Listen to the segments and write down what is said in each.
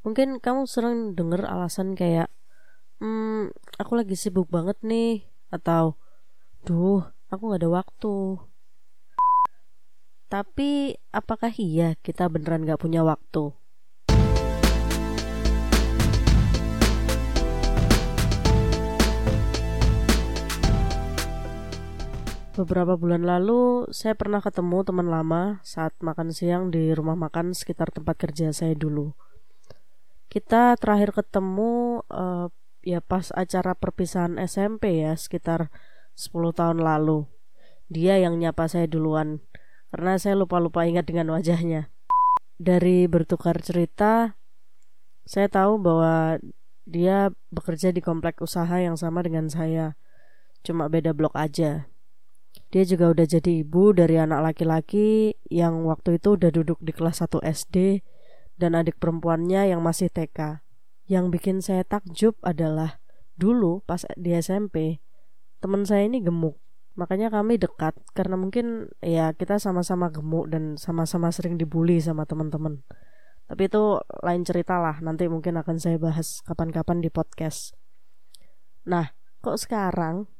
Mungkin kamu sering denger alasan kayak Hmm, aku lagi sibuk banget nih Atau Duh, aku gak ada waktu Tapi apakah iya kita beneran gak punya waktu? Beberapa bulan lalu, saya pernah ketemu teman lama saat makan siang di rumah makan sekitar tempat kerja saya dulu. Kita terakhir ketemu uh, ya pas acara perpisahan SMP ya, sekitar 10 tahun lalu. Dia yang nyapa saya duluan, karena saya lupa-lupa ingat dengan wajahnya. Dari bertukar cerita, saya tahu bahwa dia bekerja di komplek usaha yang sama dengan saya, cuma beda blok aja. Dia juga udah jadi ibu dari anak laki-laki yang waktu itu udah duduk di kelas 1 SD dan adik perempuannya yang masih TK. Yang bikin saya takjub adalah dulu pas di SMP teman saya ini gemuk. Makanya kami dekat karena mungkin ya kita sama-sama gemuk dan sama-sama sering dibully sama teman-teman. Tapi itu lain cerita lah, nanti mungkin akan saya bahas kapan-kapan di podcast. Nah, kok sekarang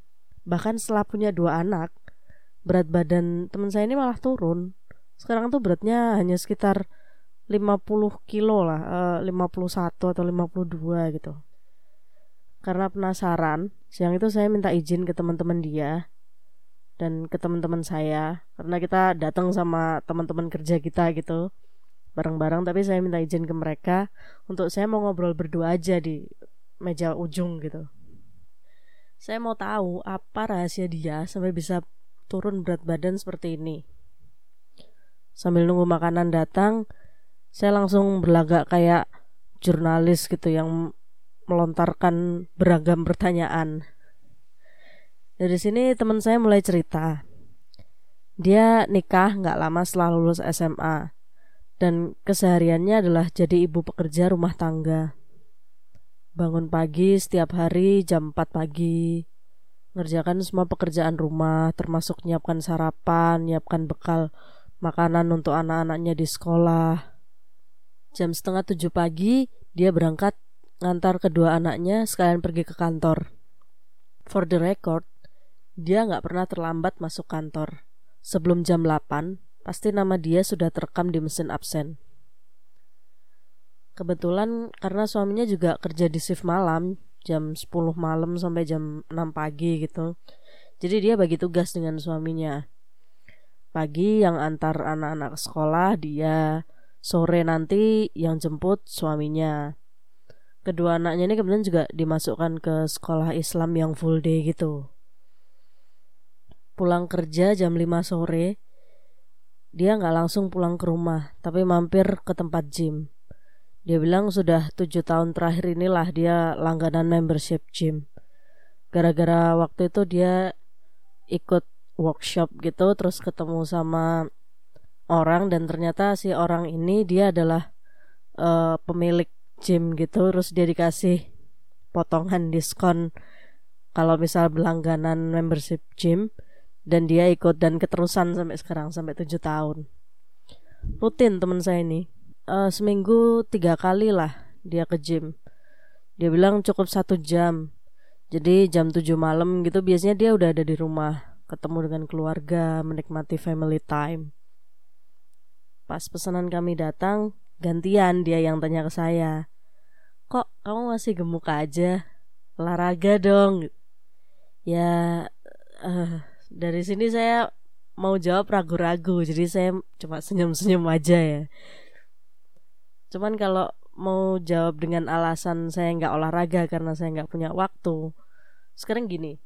bahkan setelah punya dua anak berat badan teman saya ini malah turun sekarang tuh beratnya hanya sekitar 50 kilo lah uh, 51 atau 52 gitu. Karena penasaran siang itu saya minta izin ke teman-teman dia dan ke teman-teman saya. Karena kita datang sama teman-teman kerja kita gitu bareng-bareng tapi saya minta izin ke mereka untuk saya mau ngobrol berdua aja di meja ujung gitu. Saya mau tahu apa rahasia dia sampai bisa turun berat badan seperti ini. Sambil nunggu makanan datang, saya langsung berlagak kayak jurnalis gitu yang melontarkan beragam pertanyaan. Dari sini teman saya mulai cerita. Dia nikah nggak lama setelah lulus SMA dan kesehariannya adalah jadi ibu pekerja rumah tangga. Bangun pagi setiap hari jam 4 pagi, ngerjakan semua pekerjaan rumah termasuk nyiapkan sarapan, nyiapkan bekal makanan untuk anak-anaknya di sekolah. Jam setengah tujuh pagi dia berangkat ngantar kedua anaknya sekalian pergi ke kantor. For the record, dia nggak pernah terlambat masuk kantor. Sebelum jam 8, pasti nama dia sudah terekam di mesin absen. Kebetulan karena suaminya juga kerja di shift malam, jam 10 malam sampai jam 6 pagi gitu. Jadi dia bagi tugas dengan suaminya. Pagi yang antar anak-anak sekolah dia, sore nanti yang jemput suaminya. Kedua anaknya ini kemudian juga dimasukkan ke sekolah Islam yang full day gitu. Pulang kerja jam 5 sore, dia nggak langsung pulang ke rumah, tapi mampir ke tempat gym dia bilang sudah tujuh tahun terakhir inilah dia langganan membership gym. Gara-gara waktu itu dia ikut workshop gitu terus ketemu sama orang dan ternyata si orang ini dia adalah uh, pemilik gym gitu terus dia dikasih potongan diskon kalau misal berlangganan membership gym dan dia ikut dan keterusan sampai sekarang sampai tujuh tahun. Rutin teman saya ini. Uh, seminggu tiga kali lah dia ke gym. Dia bilang cukup satu jam. Jadi jam tujuh malam gitu biasanya dia udah ada di rumah ketemu dengan keluarga menikmati family time pas pesanan kami datang gantian dia yang tanya ke saya. Kok kamu masih gemuk aja? Olahraga dong. Ya uh, dari sini saya mau jawab ragu-ragu jadi saya cuma senyum-senyum aja ya. Cuman kalau mau jawab dengan alasan saya nggak olahraga karena saya nggak punya waktu. Sekarang gini,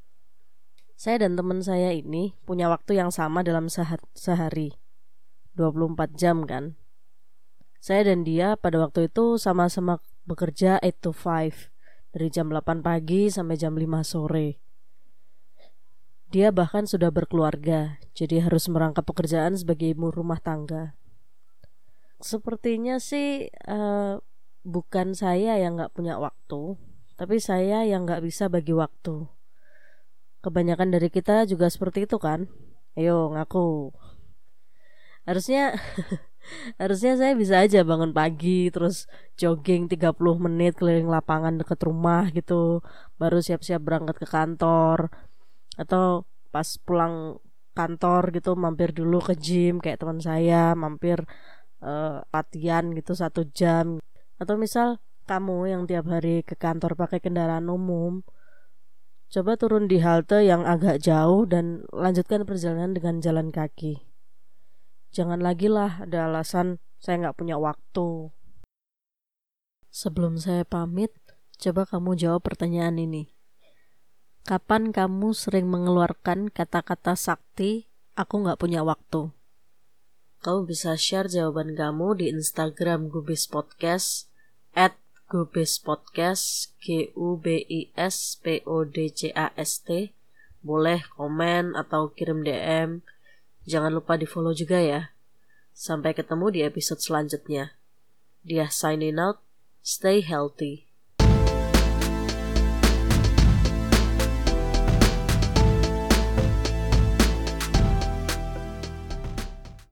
saya dan teman saya ini punya waktu yang sama dalam sehari 24 jam kan Saya dan dia pada waktu itu sama-sama bekerja 8 to 5 Dari jam 8 pagi sampai jam 5 sore Dia bahkan sudah berkeluarga Jadi harus merangkap pekerjaan sebagai ibu rumah tangga Sepertinya sih uh, bukan saya yang nggak punya waktu, tapi saya yang nggak bisa bagi waktu. Kebanyakan dari kita juga seperti itu kan? Ayo ngaku. Harusnya Harusnya saya bisa aja bangun pagi terus jogging 30 menit keliling lapangan deket rumah gitu. Baru siap-siap berangkat ke kantor. Atau pas pulang kantor gitu mampir dulu ke gym kayak teman saya mampir uh, latihan gitu satu jam. Atau misal kamu yang tiap hari ke kantor pakai kendaraan umum coba turun di halte yang agak jauh dan lanjutkan perjalanan dengan jalan kaki Jangan lagi lah ada alasan saya nggak punya waktu. Sebelum saya pamit, coba kamu jawab pertanyaan ini. Kapan kamu sering mengeluarkan kata-kata sakti, aku nggak punya waktu? Kamu bisa share jawaban kamu di Instagram Gubis Podcast at Gubis Podcast G U B I S P O D C A S T. Boleh komen atau kirim DM Jangan lupa di follow juga ya. Sampai ketemu di episode selanjutnya. Dia signing out. Stay healthy.